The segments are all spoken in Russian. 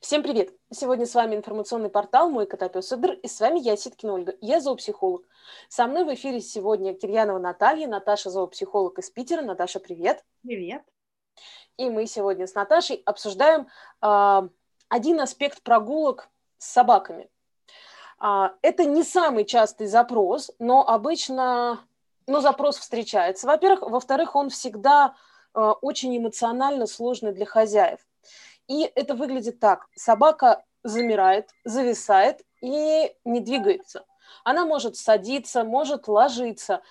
Всем привет! Сегодня с вами информационный портал «Мой котопес Идр» и с вами я, Ситкина Ольга, я зоопсихолог. Со мной в эфире сегодня Кирьянова Наталья, Наташа зоопсихолог из Питера. Наташа, привет! Привет! И мы сегодня с Наташей обсуждаем э, один аспект прогулок с собаками. Э, это не самый частый запрос, но обычно но запрос встречается. Во-первых, во-вторых, он всегда э, очень эмоционально сложный для хозяев. И это выглядит так. Собака замирает, зависает и не двигается. Она может садиться, может ложиться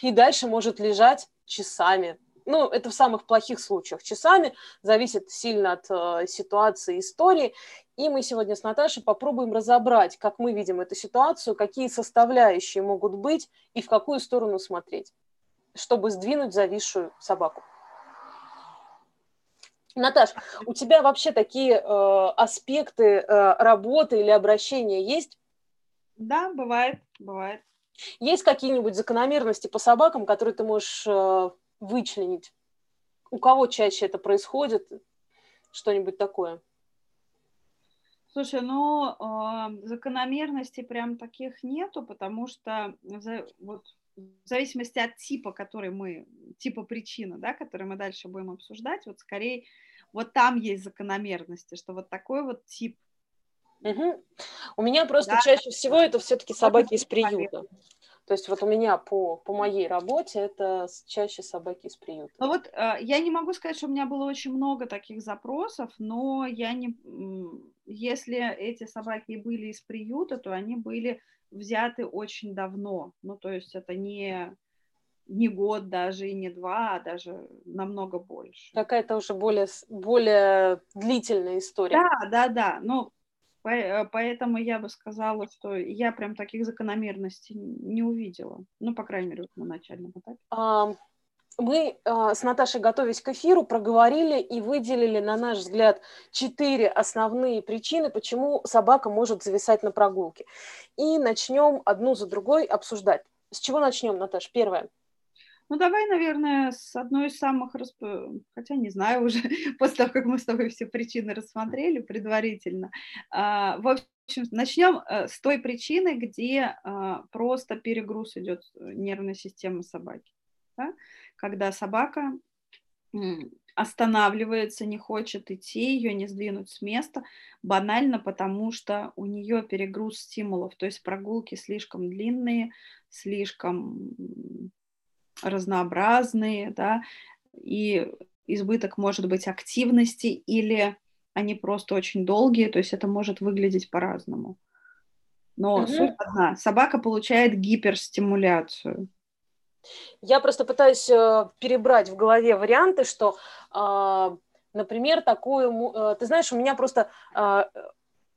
и дальше может лежать часами. Ну, это в самых плохих случаях часами, зависит сильно от э, ситуации, истории. И мы сегодня с Наташей попробуем разобрать, как мы видим эту ситуацию, какие составляющие могут быть и в какую сторону смотреть, чтобы сдвинуть зависшую собаку. Наташ, у тебя вообще такие э, аспекты э, работы или обращения есть? Да, бывает, бывает. Есть какие-нибудь закономерности по собакам, которые ты можешь э, вычленить? У кого чаще это происходит? Что-нибудь такое? Слушай, ну э, закономерностей прям таких нету, потому что за, вот в зависимости от типа, который мы, типа причины, да, который мы дальше будем обсуждать, вот скорее вот там есть закономерности, что вот такой вот тип. Угу. У меня просто да. чаще всего это все-таки собаки из приюта. То есть вот у меня по, по моей работе это чаще собаки из приюта. Ну вот э, я не могу сказать, что у меня было очень много таких запросов, но я не... Если эти собаки были из приюта, то они были взяты очень давно. Ну, то есть это не, не год даже и не два, а даже намного больше. Какая-то уже более, более длительная история. Да, да, да. Ну, поэтому я бы сказала, что я прям таких закономерностей не увидела. Ну, по крайней мере, на начальном этапе. А, мы с Наташей, готовясь к эфиру, проговорили и выделили, на наш взгляд, четыре основные причины, почему собака может зависать на прогулке. И начнем одну за другой обсуждать. С чего начнем, Наташа? Первое. Ну, давай, наверное, с одной из самых, расп... хотя не знаю уже, после того, как мы с тобой все причины рассмотрели предварительно. А, в общем, начнем э, с той причины, где а, просто перегруз идет э, нервной системы собаки да? когда собака останавливается, не хочет идти, ее не сдвинуть с места, банально потому, что у нее перегруз стимулов, то есть прогулки слишком длинные, слишком разнообразные, да, и избыток может быть активности или они просто очень долгие, то есть это может выглядеть по-разному. Но угу. суть одна. Собака получает гиперстимуляцию. Я просто пытаюсь э, перебрать в голове варианты, что, э, например, такую... Э, ты знаешь, у меня просто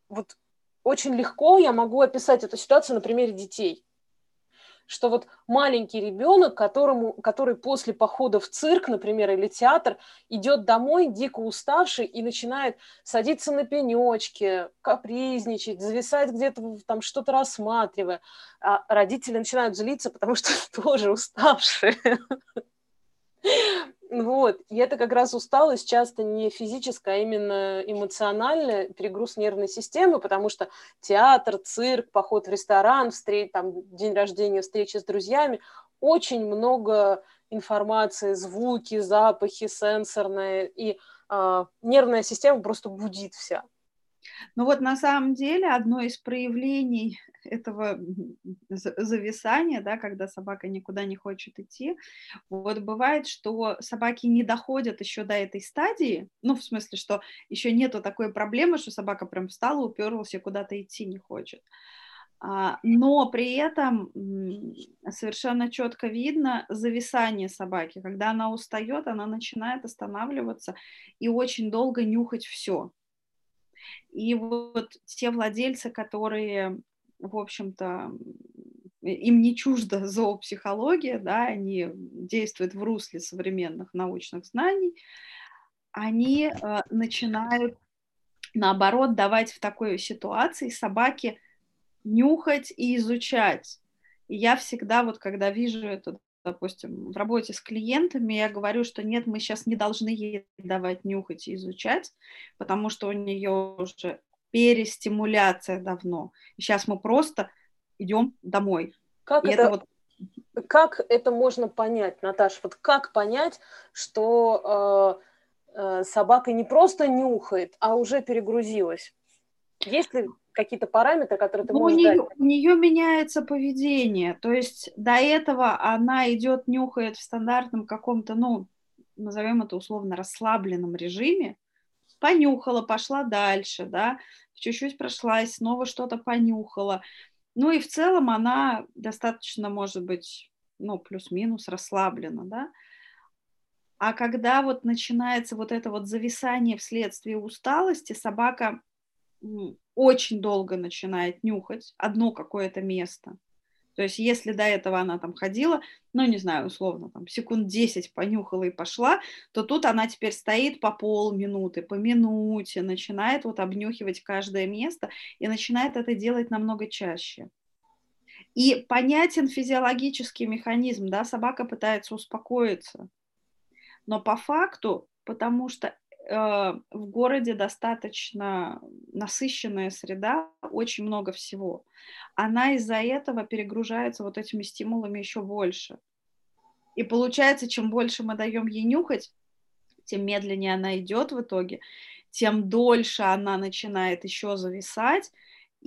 вот очень легко я могу описать эту ситуацию на примере детей что вот маленький ребенок, которому, который после похода в цирк, например, или театр, идет домой дико уставший и начинает садиться на пенечке, капризничать, зависать где-то, там что-то рассматривая. А родители начинают злиться, потому что тоже уставшие. Вот, и это как раз усталость часто не физическая, а именно эмоциональная, перегруз нервной системы, потому что театр, цирк, поход в ресторан, встреч, там, день рождения, встречи с друзьями, очень много информации, звуки, запахи, сенсорные, и э, нервная система просто гудит вся. Ну вот на самом деле одно из проявлений этого зависания, да, когда собака никуда не хочет идти, вот бывает, что собаки не доходят еще до этой стадии, ну, в смысле, что еще нету такой проблемы, что собака прям встала, уперлась и куда-то идти не хочет. А, но при этом совершенно четко видно зависание собаки. Когда она устает, она начинает останавливаться и очень долго нюхать все. И вот те владельцы, которые в общем-то, им не чужда зоопсихология, да, они действуют в русле современных научных знаний, они э, начинают, наоборот, давать в такой ситуации собаке нюхать и изучать. И я всегда, вот когда вижу это допустим, в работе с клиентами я говорю, что нет, мы сейчас не должны ей давать нюхать и изучать, потому что у нее уже перестимуляция давно. И сейчас мы просто идем домой. Как это, это вот как это можно понять, Наташа? Вот как понять, что э, э, собака не просто нюхает, а уже перегрузилась? Есть ли какие-то параметры, которые ты ну, можешь у нее, дать? У нее меняется поведение. То есть до этого она идет, нюхает в стандартном каком-то, ну, назовем это условно, расслабленном режиме, понюхала, пошла дальше, да, чуть-чуть прошлась, снова что-то понюхала. Ну и в целом она достаточно, может быть, ну, плюс-минус расслаблена, да. А когда вот начинается вот это вот зависание вследствие усталости, собака очень долго начинает нюхать одно какое-то место. То есть если до этого она там ходила, ну, не знаю, условно, там, секунд 10 понюхала и пошла, то тут она теперь стоит по полминуты, по минуте, начинает вот обнюхивать каждое место и начинает это делать намного чаще. И понятен физиологический механизм, да, собака пытается успокоиться, но по факту, потому что в городе достаточно насыщенная среда, очень много всего. Она из-за этого перегружается вот этими стимулами еще больше. И получается, чем больше мы даем ей нюхать, тем медленнее она идет в итоге, тем дольше она начинает еще зависать,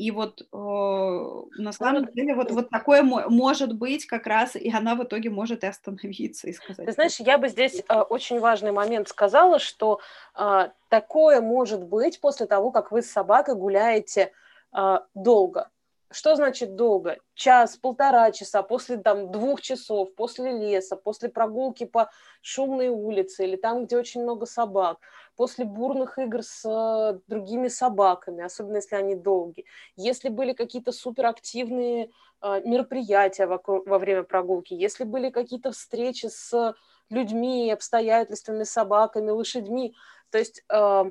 и вот э, на самом деле вот, вот такое может быть как раз, и она в итоге может и остановиться и сказать. Ты знаешь, я бы здесь э, очень важный момент сказала, что э, такое может быть после того, как вы с собакой гуляете э, долго. Что значит долго? Час, полтора часа, после там, двух часов, после леса, после прогулки по шумной улице или там, где очень много собак, после бурных игр с э, другими собаками, особенно если они долгие. Если были какие-то суперактивные э, мероприятия вокруг, во время прогулки, если были какие-то встречи с людьми, обстоятельствами, собаками, лошадьми, то есть э,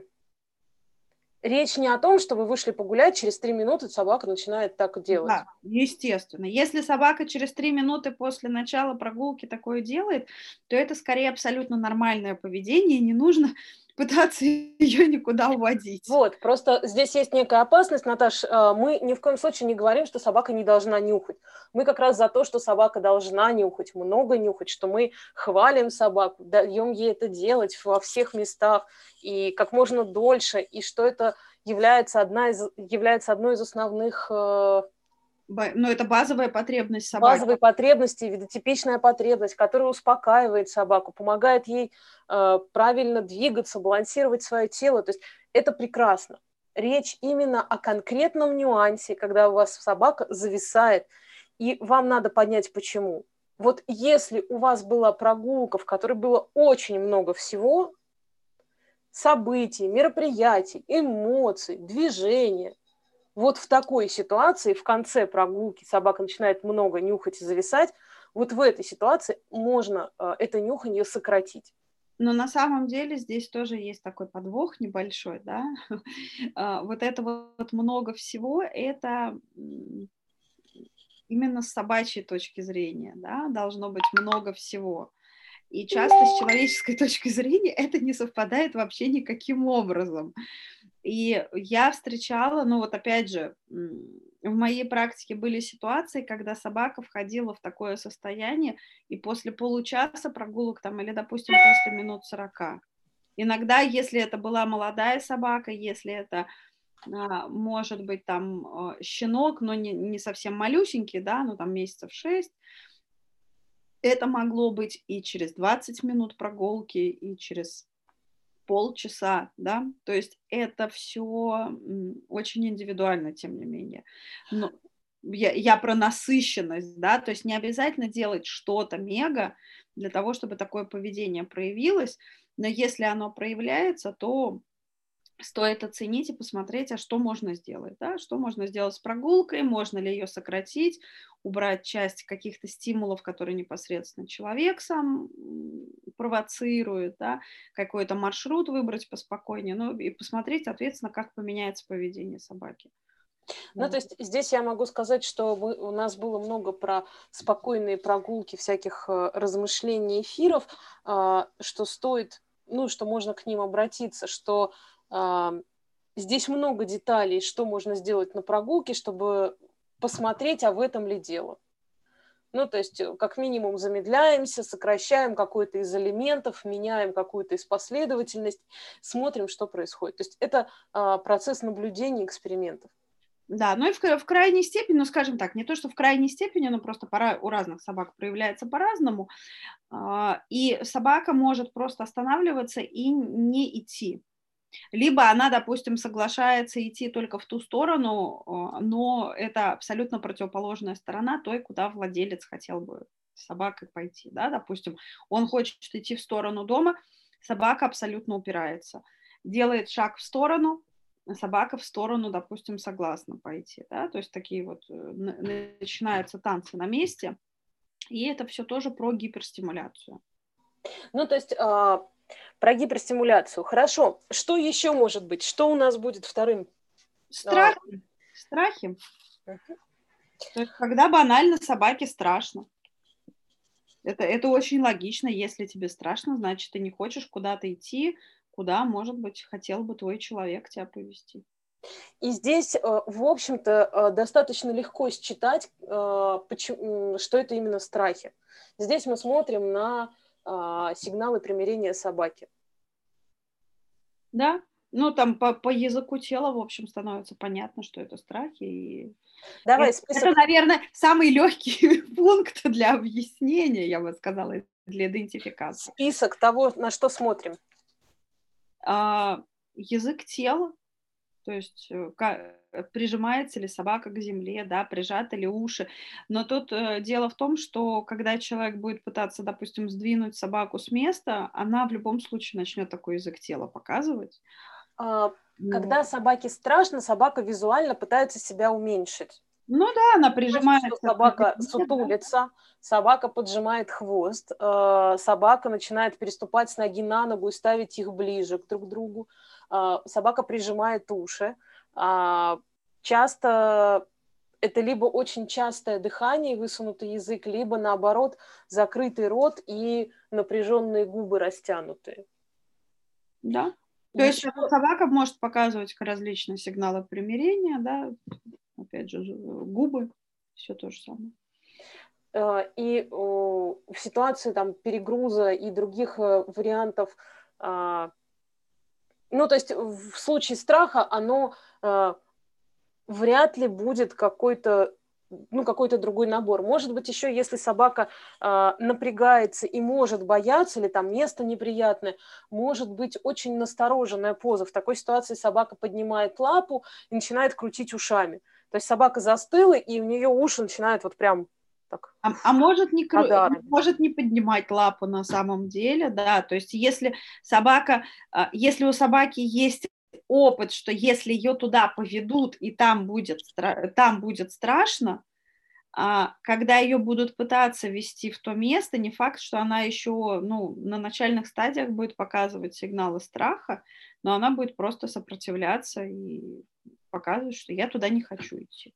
речь не о том, что вы вышли погулять, через три минуты собака начинает так делать. Да, естественно. Если собака через три минуты после начала прогулки такое делает, то это скорее абсолютно нормальное поведение, не нужно пытаться ее никуда уводить. Вот, просто здесь есть некая опасность, Наташ, э, мы ни в коем случае не говорим, что собака не должна нюхать. Мы как раз за то, что собака должна нюхать, много нюхать, что мы хвалим собаку, даем ей это делать во всех местах и как можно дольше, и что это является, одна из, является одной из основных э, ну, это базовая потребность собаки. Базовые потребности, видотипичная потребность, которая успокаивает собаку, помогает ей э, правильно двигаться, балансировать свое тело. То есть это прекрасно. Речь именно о конкретном нюансе, когда у вас собака зависает, и вам надо понять, почему. Вот если у вас была прогулка, в которой было очень много всего, событий, мероприятий, эмоций, движения, вот в такой ситуации, в конце прогулки собака начинает много нюхать и зависать, вот в этой ситуации можно э, это нюханье сократить. Но на самом деле здесь тоже есть такой подвох небольшой, да. А, вот это вот много всего, это именно с собачьей точки зрения, да, должно быть много всего. И часто с человеческой точки зрения это не совпадает вообще никаким образом. И я встречала, ну вот опять же, в моей практике были ситуации, когда собака входила в такое состояние, и после получаса прогулок там, или, допустим, после минут 40. Иногда, если это была молодая собака, если это а, может быть там а, щенок, но не, не совсем малюсенький, да, ну там месяцев 6, это могло быть и через 20 минут прогулки, и через полчаса, да, то есть это все очень индивидуально, тем не менее. Но я, я про насыщенность, да, то есть не обязательно делать что-то мега для того, чтобы такое поведение проявилось, но если оно проявляется, то стоит оценить и посмотреть, а что можно сделать, да, что можно сделать с прогулкой, можно ли ее сократить, убрать часть каких-то стимулов, которые непосредственно человек сам провоцирует, да, какой-то маршрут выбрать поспокойнее, ну и посмотреть, соответственно, как поменяется поведение собаки. Ну, то есть здесь я могу сказать, что мы, у нас было много про спокойные прогулки, всяких э, размышлений, эфиров, э, что стоит, ну, что можно к ним обратиться, что здесь много деталей, что можно сделать на прогулке, чтобы посмотреть, а в этом ли дело. Ну, то есть, э, как минимум, замедляемся, сокращаем какой-то из элементов, меняем какую-то из последовательность, смотрим, что происходит. То есть, это а, процесс наблюдения экспериментов. Да, ну и в, в крайней степени, ну, скажем так, не то, что в крайней степени, но просто пора, у разных собак проявляется по-разному, а, и собака может просто останавливаться и не идти. Либо она, допустим, соглашается идти только в ту сторону, а, но это абсолютно противоположная сторона той, куда владелец хотел бы собакой пойти. Да? Допустим, он хочет идти в сторону дома, собака абсолютно упирается. Делает шаг в сторону, собака в сторону, допустим, согласна пойти. Да? То есть такие вот э, начинаются танцы на месте. И это все тоже про гиперстимуляцию. Ну, то есть а, про гиперстимуляцию. Хорошо. Что еще может быть? Что у нас будет вторым? Страхи. А... Страхи. Есть, когда банально собаке страшно. Это, это очень логично. Если тебе страшно, значит, ты не хочешь куда-то идти, куда, может быть, хотел бы твой человек тебя повести. И здесь, э, в общем-то, э, достаточно легко считать, э, что это именно страхи. Здесь мы смотрим на сигналы примирения собаки. Да, ну там по, по языку тела, в общем, становится понятно, что это страхи. И... Давай, это, список... это, наверное, самый легкий пункт для объяснения, я бы сказала, для идентификации. Список того, на что смотрим. А, язык тела, то есть как, прижимается ли собака к земле, да, прижаты ли уши. Но тут э, дело в том, что когда человек будет пытаться, допустим, сдвинуть собаку с места, она в любом случае начнет такой язык тела показывать. А, когда собаке страшно, собака визуально пытается себя уменьшить. Ну да, она прижимает. Собака сутулится, собака поджимает хвост, э, собака начинает переступать с ноги на ногу и ставить их ближе к друг другу, э, собака прижимает уши, а, часто это либо очень частое дыхание и высунутый язык, либо наоборот закрытый рот и напряженные губы растянутые. Да. То есть собака может показывать различные сигналы примирения, да, опять же, губы, все то же самое. Э, и в ситуации там перегруза и других э, вариантов, а, ну, то есть в случае страха оно э, вряд ли будет какой-то ну, какой-то другой набор. Может быть, еще если собака э, напрягается и может бояться, или там место неприятное, может быть очень настороженная поза. В такой ситуации собака поднимает лапу и начинает крутить ушами. То есть собака застыла, и у нее уши начинают вот прям так. А, а может, не кру... может не поднимать лапу на самом деле, да, то есть если собака, а, если у собаки есть опыт, что если ее туда поведут и там будет, там будет страшно, а, когда ее будут пытаться вести в то место, не факт, что она еще ну, на начальных стадиях будет показывать сигналы страха, но она будет просто сопротивляться и показывать, что я туда не хочу идти.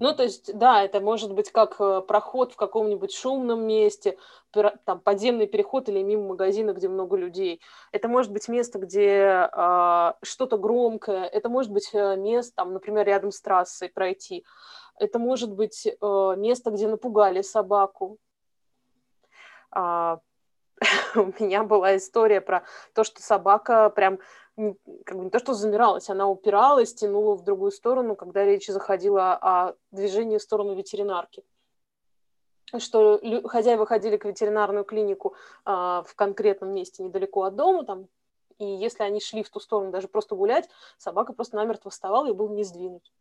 Ну, то есть, да, это может быть как э, проход в каком-нибудь шумном месте, там, подземный переход или мимо магазина, где много людей. Это может быть место, где э, что-то громкое, это может быть э, место, там, например, рядом с трассой пройти. Это может быть э, место, где напугали собаку. А, у меня была история про то, что собака прям как бы не то, что замиралась, она упиралась, тянула в другую сторону, когда речь заходила о движении в сторону ветеринарки. Что хозяева ходили к ветеринарную клинику а, в конкретном месте недалеко от дома, там, и если они шли в ту сторону даже просто гулять, собака просто намертво вставала и был не сдвинуть.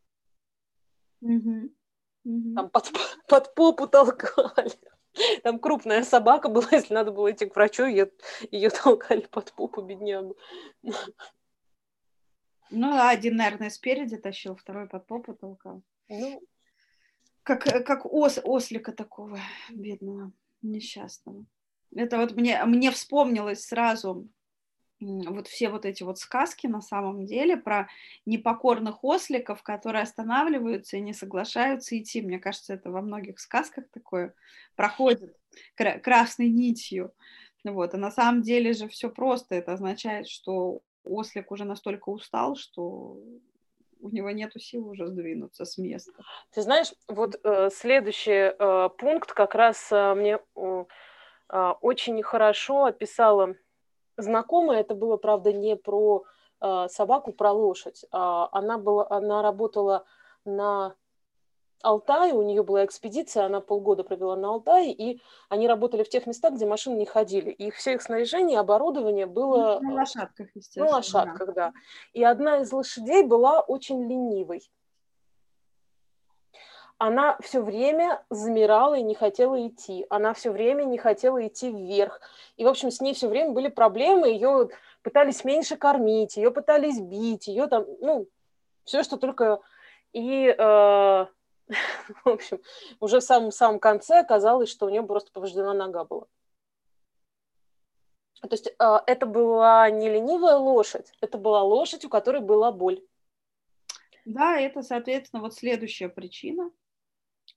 Mm-hmm. Mm-hmm. Там под, под попу толкали. Там крупная собака была, если надо было идти к врачу, ее, ее толкали под попу, беднягу. Ну, один, наверное, спереди тащил, второй под попу толкал. Ну, как, как ос, ослика такого бедного, несчастного. Это вот мне, мне вспомнилось сразу вот все вот эти вот сказки на самом деле про непокорных осликов, которые останавливаются и не соглашаются идти. Мне кажется, это во многих сказках такое проходит красной нитью. Вот. А на самом деле же все просто. Это означает, что ослик уже настолько устал, что у него нет сил уже сдвинуться с места. Ты знаешь, вот э, следующий э, пункт как раз э, мне э, очень хорошо описала знакомая. Это было, правда, не про э, собаку, про лошадь. А она, была, она работала на Алтае, у нее была экспедиция, она полгода провела на Алтае, и они работали в тех местах, где машины не ходили. И все их снаряжение, оборудование было... На лошадках, естественно. На лошадках, да. да. И одна из лошадей была очень ленивой она все время замирала и не хотела идти. Она все время не хотела идти вверх. И, в общем, с ней все время были проблемы. Ее пытались меньше кормить, ее пытались бить, ее там, ну, все, что только... И, э, в общем, уже в самом-самом конце оказалось, что у нее просто повреждена нога была. То есть э, это была не ленивая лошадь, это была лошадь, у которой была боль. Да, это, соответственно, вот следующая причина,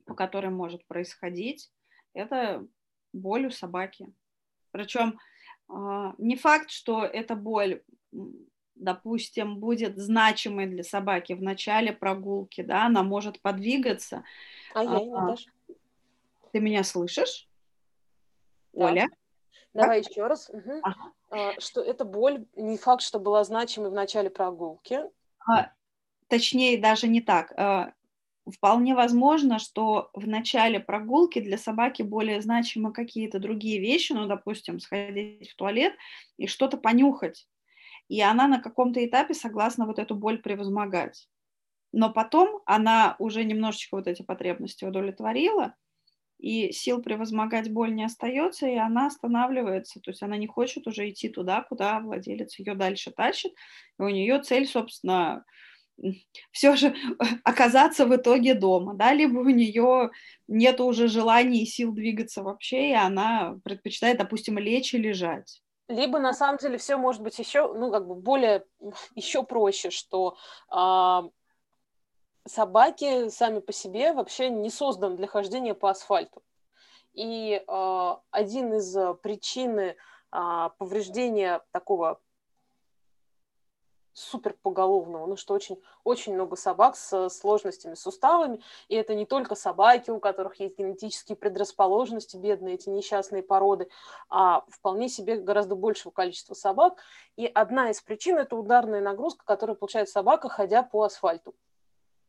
по которой может происходить, это боль у собаки. Причем а, не факт, что эта боль, допустим, будет значимой для собаки в начале прогулки, да, она может подвигаться. А я не а, даже. Ты меня слышишь? Да. Оля? Давай как? еще раз. Угу. Ага. Что эта боль не факт, что была значимой в начале прогулки. А, точнее, даже не так вполне возможно, что в начале прогулки для собаки более значимы какие-то другие вещи, ну, допустим, сходить в туалет и что-то понюхать. И она на каком-то этапе согласна вот эту боль превозмогать. Но потом она уже немножечко вот эти потребности удовлетворила, и сил превозмогать боль не остается, и она останавливается, то есть она не хочет уже идти туда, куда владелец ее дальше тащит, и у нее цель, собственно, все же оказаться в итоге дома, да, либо у нее нет уже желания и сил двигаться вообще, и она предпочитает, допустим, лечь и лежать. Либо на самом деле все может быть еще, ну, как бы более, еще проще, что э, собаки сами по себе вообще не созданы для хождения по асфальту. И э, один из причин э, повреждения такого супер поголовного, ну что очень, очень много собак с сложностями суставами, и это не только собаки, у которых есть генетические предрасположенности, бедные эти несчастные породы, а вполне себе гораздо большего количества собак. И одна из причин – это ударная нагрузка, которую получает собака, ходя по асфальту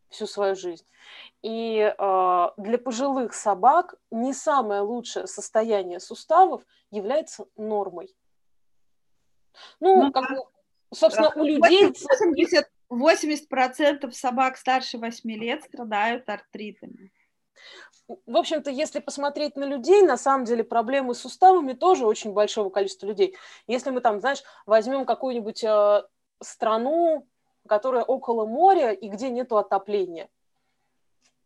всю свою жизнь. И э, для пожилых собак не самое лучшее состояние суставов является нормой. Ну, ну как бы собственно, у людей... 80, 80% собак старше 8 лет страдают артритами. В общем-то, если посмотреть на людей, на самом деле проблемы с суставами тоже очень большого количества людей. Если мы там, знаешь, возьмем какую-нибудь э, страну, которая около моря и где нету отопления.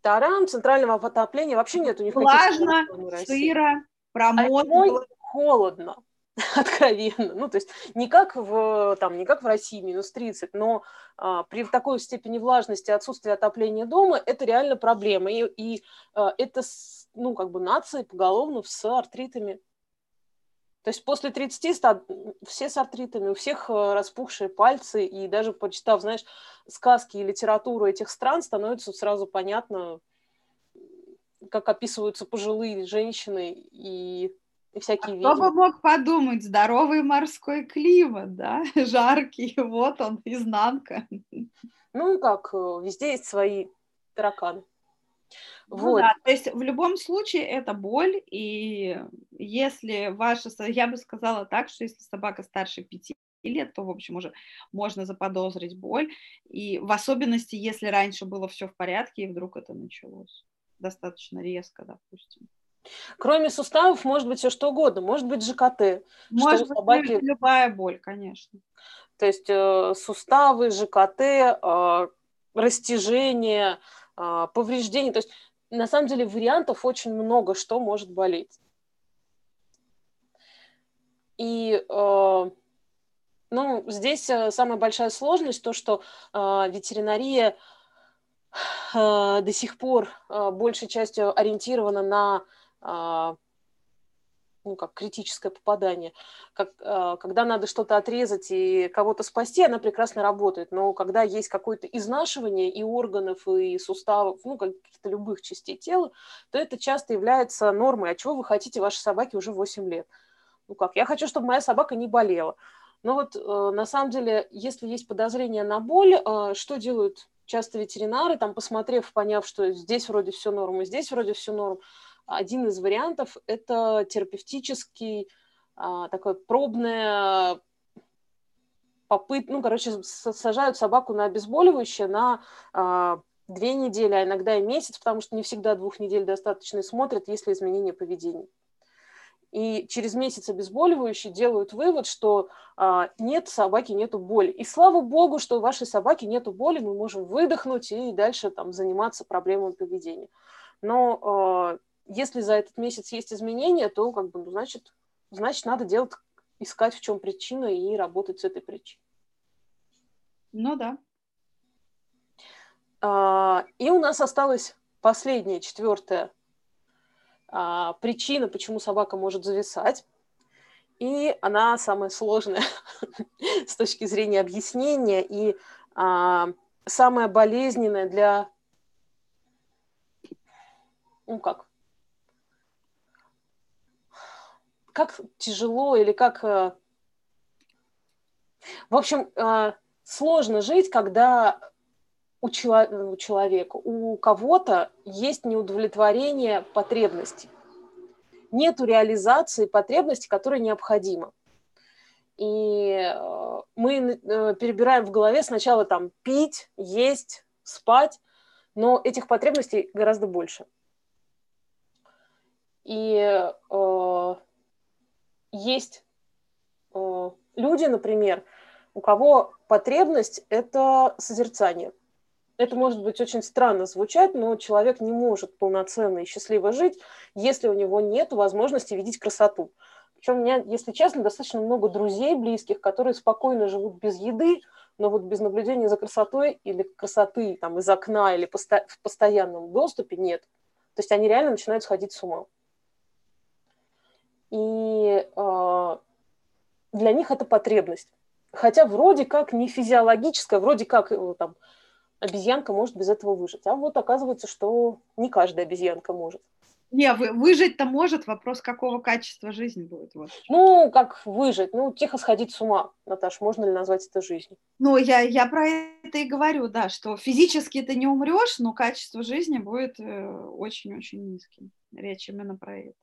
Тарам, центрального отопления вообще нету никаких. Влажно, сыро, промозгло. А холодно. откровенно. Ну, то есть не как в, там, не как в России, минус 30, но а, при такой степени влажности, отсутствия отопления дома, это реально проблема. И, и а, это, ну, как бы нации поголовно с артритами. То есть после 30 стад... все с артритами, у всех а, распухшие пальцы, и даже почитав, знаешь, сказки и литературу этих стран, становится сразу понятно, как описываются пожилые женщины и и всякие а Кто бы мог подумать, здоровый морской климат, да, жаркий, вот он, изнанка. Ну, как, э, везде есть свои тараканы. Ну, вот. да, то есть в любом случае это боль, и если ваша, я бы сказала так, что если собака старше пяти лет, то, в общем, уже можно заподозрить боль, и в особенности, если раньше было все в порядке, и вдруг это началось достаточно резко, допустим. Кроме суставов может быть все что угодно. Может быть ЖКТ. Может быть собаки... любая боль, конечно. То есть э, суставы, ЖКТ, э, растяжение, э, повреждение. То есть на самом деле вариантов очень много, что может болеть. И э, Ну, здесь э, самая большая сложность то, что э, ветеринария э, до сих пор э, большей частью ориентирована на ну, как критическое попадание. Как, э, когда надо что-то отрезать и кого-то спасти, она прекрасно работает. Но когда есть какое-то изнашивание и органов, и суставов, ну, каких-то любых частей тела, то это часто является нормой. А чего вы хотите вашей собаке уже 8 лет? Ну как, я хочу, чтобы моя собака не болела. Но вот э, на самом деле, если есть подозрение на боль, э, что делают часто ветеринары, там, посмотрев, поняв, что здесь вроде все норм, и здесь вроде все норм, один из вариантов – это терапевтический, э, такое пробное попыт, ну, короче, сажают собаку на обезболивающее на э, две недели, а иногда и месяц, потому что не всегда двух недель достаточно, и смотрят, есть ли изменения поведения и через месяц обезболивающие делают вывод, что а, нет собаки, нету боли. И слава богу, что у вашей собаки нету боли, мы можем выдохнуть и дальше там заниматься проблемами поведения. Но а, если за этот месяц есть изменения, то как бы, ну, значит, значит, надо делать, искать, в чем причина и работать с этой причиной. Ну да. А, и у нас осталась последняя, четвертая а, причина, почему собака может зависать. И она самая сложная с точки зрения объяснения и а, самая болезненная для... Ну как? Как тяжело или как... А... В общем, а, сложно жить, когда у, чело- у человека, у кого-то есть неудовлетворение потребностей. Нету реализации потребностей, которые необходимы. И э, мы э, перебираем в голове сначала там пить, есть, спать, но этих потребностей гораздо больше. И э, есть э, люди, например, у кого потребность – это созерцание это может быть очень странно звучать, но человек не может полноценно и счастливо жить, если у него нет возможности видеть красоту. Причем у меня, если честно, достаточно много друзей близких, которые спокойно живут без еды, но вот без наблюдения за красотой или красоты там, из окна или посто- в постоянном доступе нет. То есть они реально начинают сходить с ума. И э, для них это потребность. Хотя вроде как не физиологическая, вроде как э, там, обезьянка может без этого выжить. А вот оказывается, что не каждая обезьянка может. Не, вы, выжить-то может, вопрос, какого качества жизнь будет. Вот. Ну, как выжить? Ну, тихо сходить с ума, Наташ, можно ли назвать это жизнью? Ну, я, я про это и говорю, да, что физически ты не умрешь, но качество жизни будет э, очень-очень низким. Речь именно про это.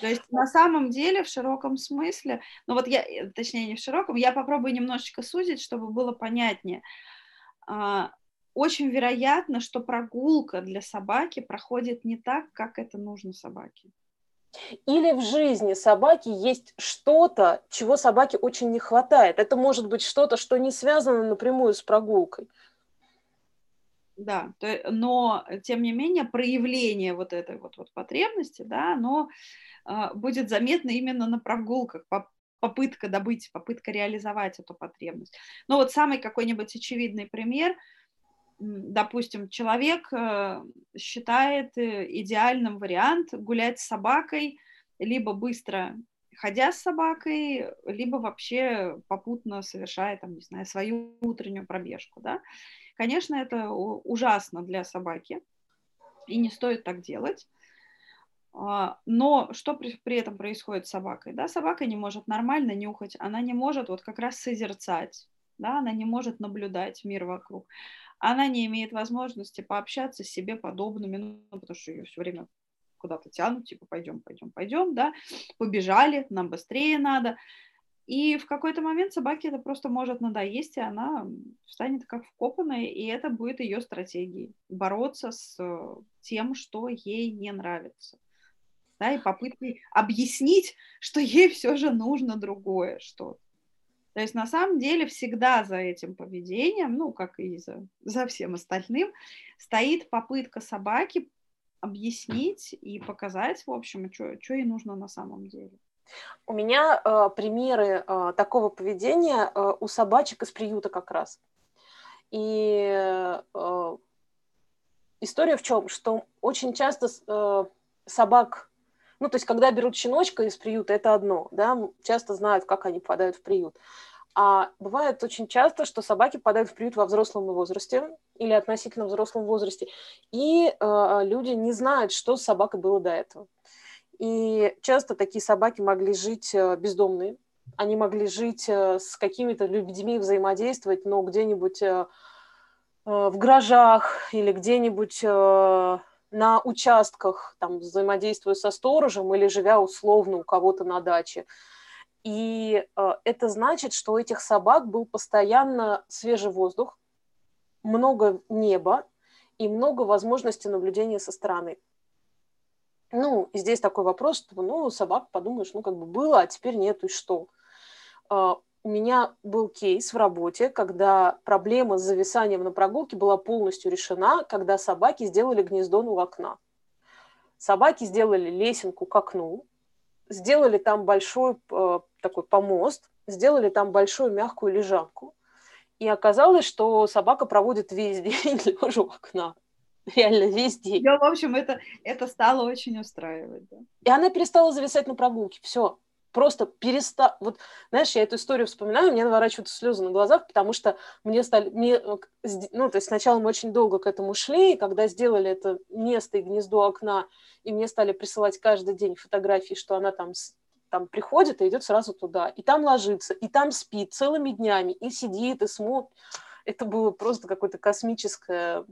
То есть на самом деле в широком смысле, ну вот я, э, точнее не в широком, я попробую немножечко сузить, чтобы было понятнее. А, очень вероятно, что прогулка для собаки проходит не так, как это нужно собаке. Или в жизни собаки есть что-то, чего собаке очень не хватает. Это может быть что-то, что не связано напрямую с прогулкой. Да, то, но тем не менее проявление вот этой вот, вот потребности, да, оно э, будет заметно именно на прогулках, попытка добыть, попытка реализовать эту потребность. Но вот самый какой-нибудь очевидный пример – допустим, человек э, считает э, идеальным вариант гулять с собакой, либо быстро ходя с собакой, либо вообще попутно совершая, там, не знаю, свою утреннюю пробежку, да. Конечно, это ужасно для собаки, и не стоит так делать. А, но что при, при этом происходит с собакой? Да, собака не может нормально нюхать, она не может вот как раз созерцать, да, она не может наблюдать мир вокруг она не имеет возможности пообщаться с себе подобными, ну, потому что ее все время куда-то тянут, типа, пойдем, пойдем, пойдем, да, побежали, нам быстрее надо. И в какой-то момент собаке это просто может надоесть, и она станет как вкопанная, и это будет ее стратегией – бороться с тем, что ей не нравится. Да, и попыткой объяснить, что ей все же нужно другое что-то. То есть на самом деле всегда за этим поведением, ну, как и за, за всем остальным, стоит попытка собаки объяснить и показать, в общем, что ей нужно на самом деле. У меня э, примеры э, такого поведения э, у собачек из приюта как раз. И э, история в чем? Что очень часто э, собак, ну, то есть, когда берут щеночка из приюта, это одно, да, часто знают, как они попадают в приют. А бывает очень часто, что собаки попадают в приют во взрослом возрасте или относительно взрослом возрасте, и э, люди не знают, что с собакой было до этого. И часто такие собаки могли жить э, бездомные, они могли жить э, с какими-то людьми, взаимодействовать, но где-нибудь э, в гаражах или где-нибудь на участках, там, взаимодействуя со сторожем или живя условно у кого-то на даче. И э, это значит, что у этих собак был постоянно свежий воздух, много неба и много возможностей наблюдения со стороны. Ну, и здесь такой вопрос, что, ну, собак, подумаешь, ну, как бы было, а теперь нету, и что? Э, у меня был кейс в работе, когда проблема с зависанием на прогулке была полностью решена, когда собаки сделали гнездо у окна. Собаки сделали лесенку к окну, сделали там большой э, такой помост, сделали там большую мягкую лежанку. И оказалось, что собака проводит весь день лежа у окна. Реально, весь день. Да, в общем, это, это стало очень устраивать. Да. И она перестала зависать на прогулке. Все. Просто перестала. Вот, знаешь, я эту историю вспоминаю, мне наворачиваются слезы на глазах, потому что мне стали... Мне, ну, то есть сначала мы очень долго к этому шли, и когда сделали это место и гнездо окна, и мне стали присылать каждый день фотографии, что она там там приходит и идет сразу туда, и там ложится, и там спит целыми днями, и сидит, и смотрит. Это было просто какое-то космическое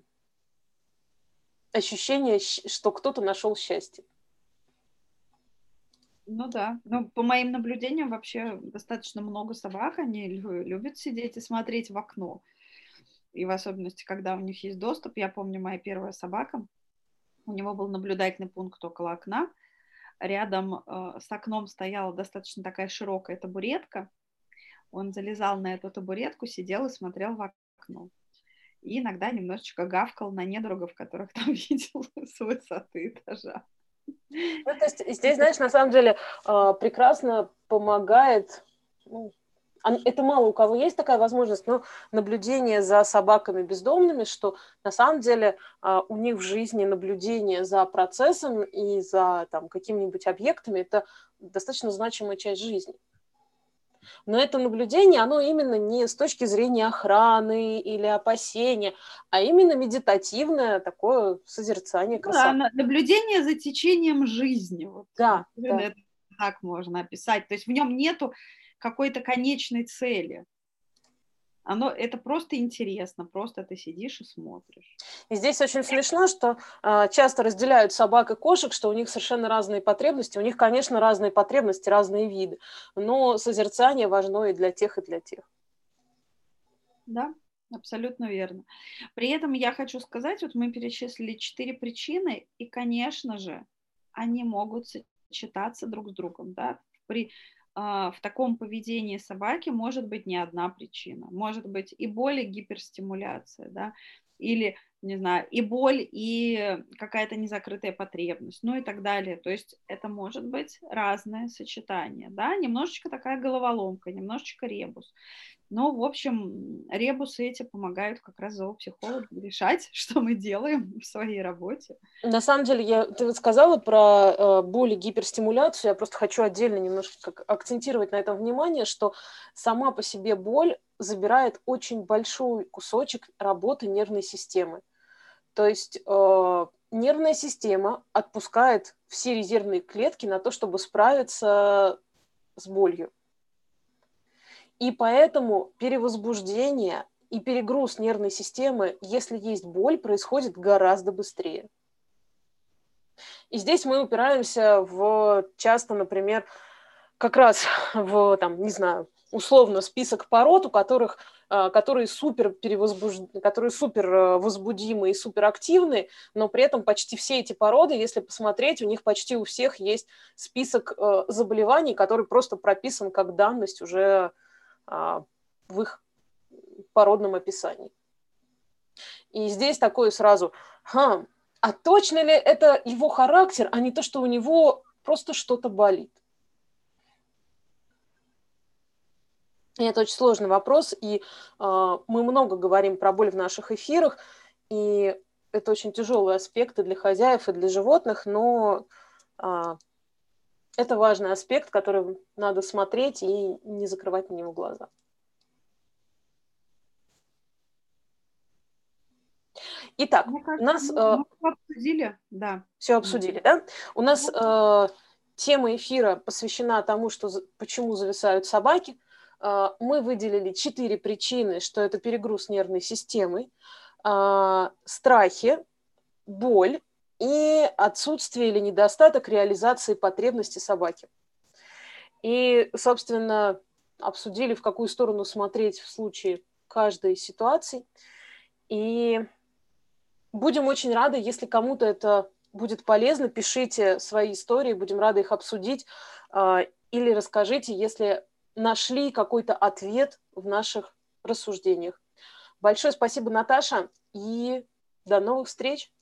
ощущение, что кто-то нашел счастье. Ну да, ну по моим наблюдениям вообще достаточно много собак, они любят сидеть и смотреть в окно. И в особенности, когда у них есть доступ, я помню, моя первая собака, у него был наблюдательный пункт около окна, рядом э, с окном стояла достаточно такая широкая табуретка. Он залезал на эту табуретку, сидел и смотрел в окно. И иногда немножечко гавкал на недругов, которых там видел с высоты этажа. Ну, то есть здесь, знаешь, на самом деле э, прекрасно помогает ну, это мало у кого есть такая возможность, но наблюдение за собаками бездомными, что на самом деле а, у них в жизни наблюдение за процессом и за там, какими-нибудь объектами – это достаточно значимая часть жизни. Но это наблюдение, оно именно не с точки зрения охраны или опасения, а именно медитативное такое созерцание красоты. Да, наблюдение за течением жизни. Вот, да, да. Это так можно описать. То есть в нем нету какой-то конечной цели. Оно, это просто интересно, просто ты сидишь и смотришь. И здесь очень смешно, что э, часто разделяют собак и кошек, что у них совершенно разные потребности. У них, конечно, разные потребности, разные виды, но созерцание важно и для тех, и для тех. Да, абсолютно верно. При этом я хочу сказать, вот мы перечислили четыре причины, и, конечно же, они могут сочетаться друг с другом, да, при в таком поведении собаки может быть не одна причина. Может быть и боль, и гиперстимуляция, да, или, не знаю, и боль, и какая-то незакрытая потребность, ну и так далее. То есть это может быть разное сочетание, да, немножечко такая головоломка, немножечко ребус. Но, в общем, ребусы эти помогают как раз зоопсихологу решать, что мы делаем в своей работе. На самом деле, я, ты вот сказала про э, боль и гиперстимуляцию, я просто хочу отдельно немножко как, акцентировать на этом внимание, что сама по себе боль забирает очень большой кусочек работы нервной системы. То есть э, нервная система отпускает все резервные клетки на то, чтобы справиться с болью. И поэтому перевозбуждение и перегруз нервной системы, если есть боль, происходит гораздо быстрее. И здесь мы упираемся в часто, например, как раз в, там, не знаю, условно список пород, у которых, а, которые супер перевозбуж... которые супер э, возбудимы и супер активны, но при этом почти все эти породы, если посмотреть, у них почти у всех есть список э, заболеваний, который просто прописан как данность уже а, в их породном описании. И здесь такое сразу, хм, а точно ли это его характер, а не то, что у него просто что-то болит? И это очень сложный вопрос, и э, мы много говорим про боль в наших эфирах, и это очень тяжелые аспекты для хозяев и для животных, но а, это важный аспект, который надо смотреть и не закрывать на него глаза. Итак, кажется, у нас... Мы, мы обсудили, да. Все обсудили, да? У нас э, тема эфира посвящена тому, что, почему зависают собаки. Э, мы выделили четыре причины, что это перегруз нервной системы, э, страхи, боль и отсутствие или недостаток реализации потребностей собаки. И, собственно, обсудили, в какую сторону смотреть в случае каждой ситуации. И будем очень рады, если кому-то это будет полезно, пишите свои истории, будем рады их обсудить. А, или расскажите, если нашли какой-то ответ в наших рассуждениях. Большое спасибо, Наташа, и до новых встреч.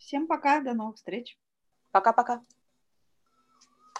Всем пока, до новых встреч. Пока-пока.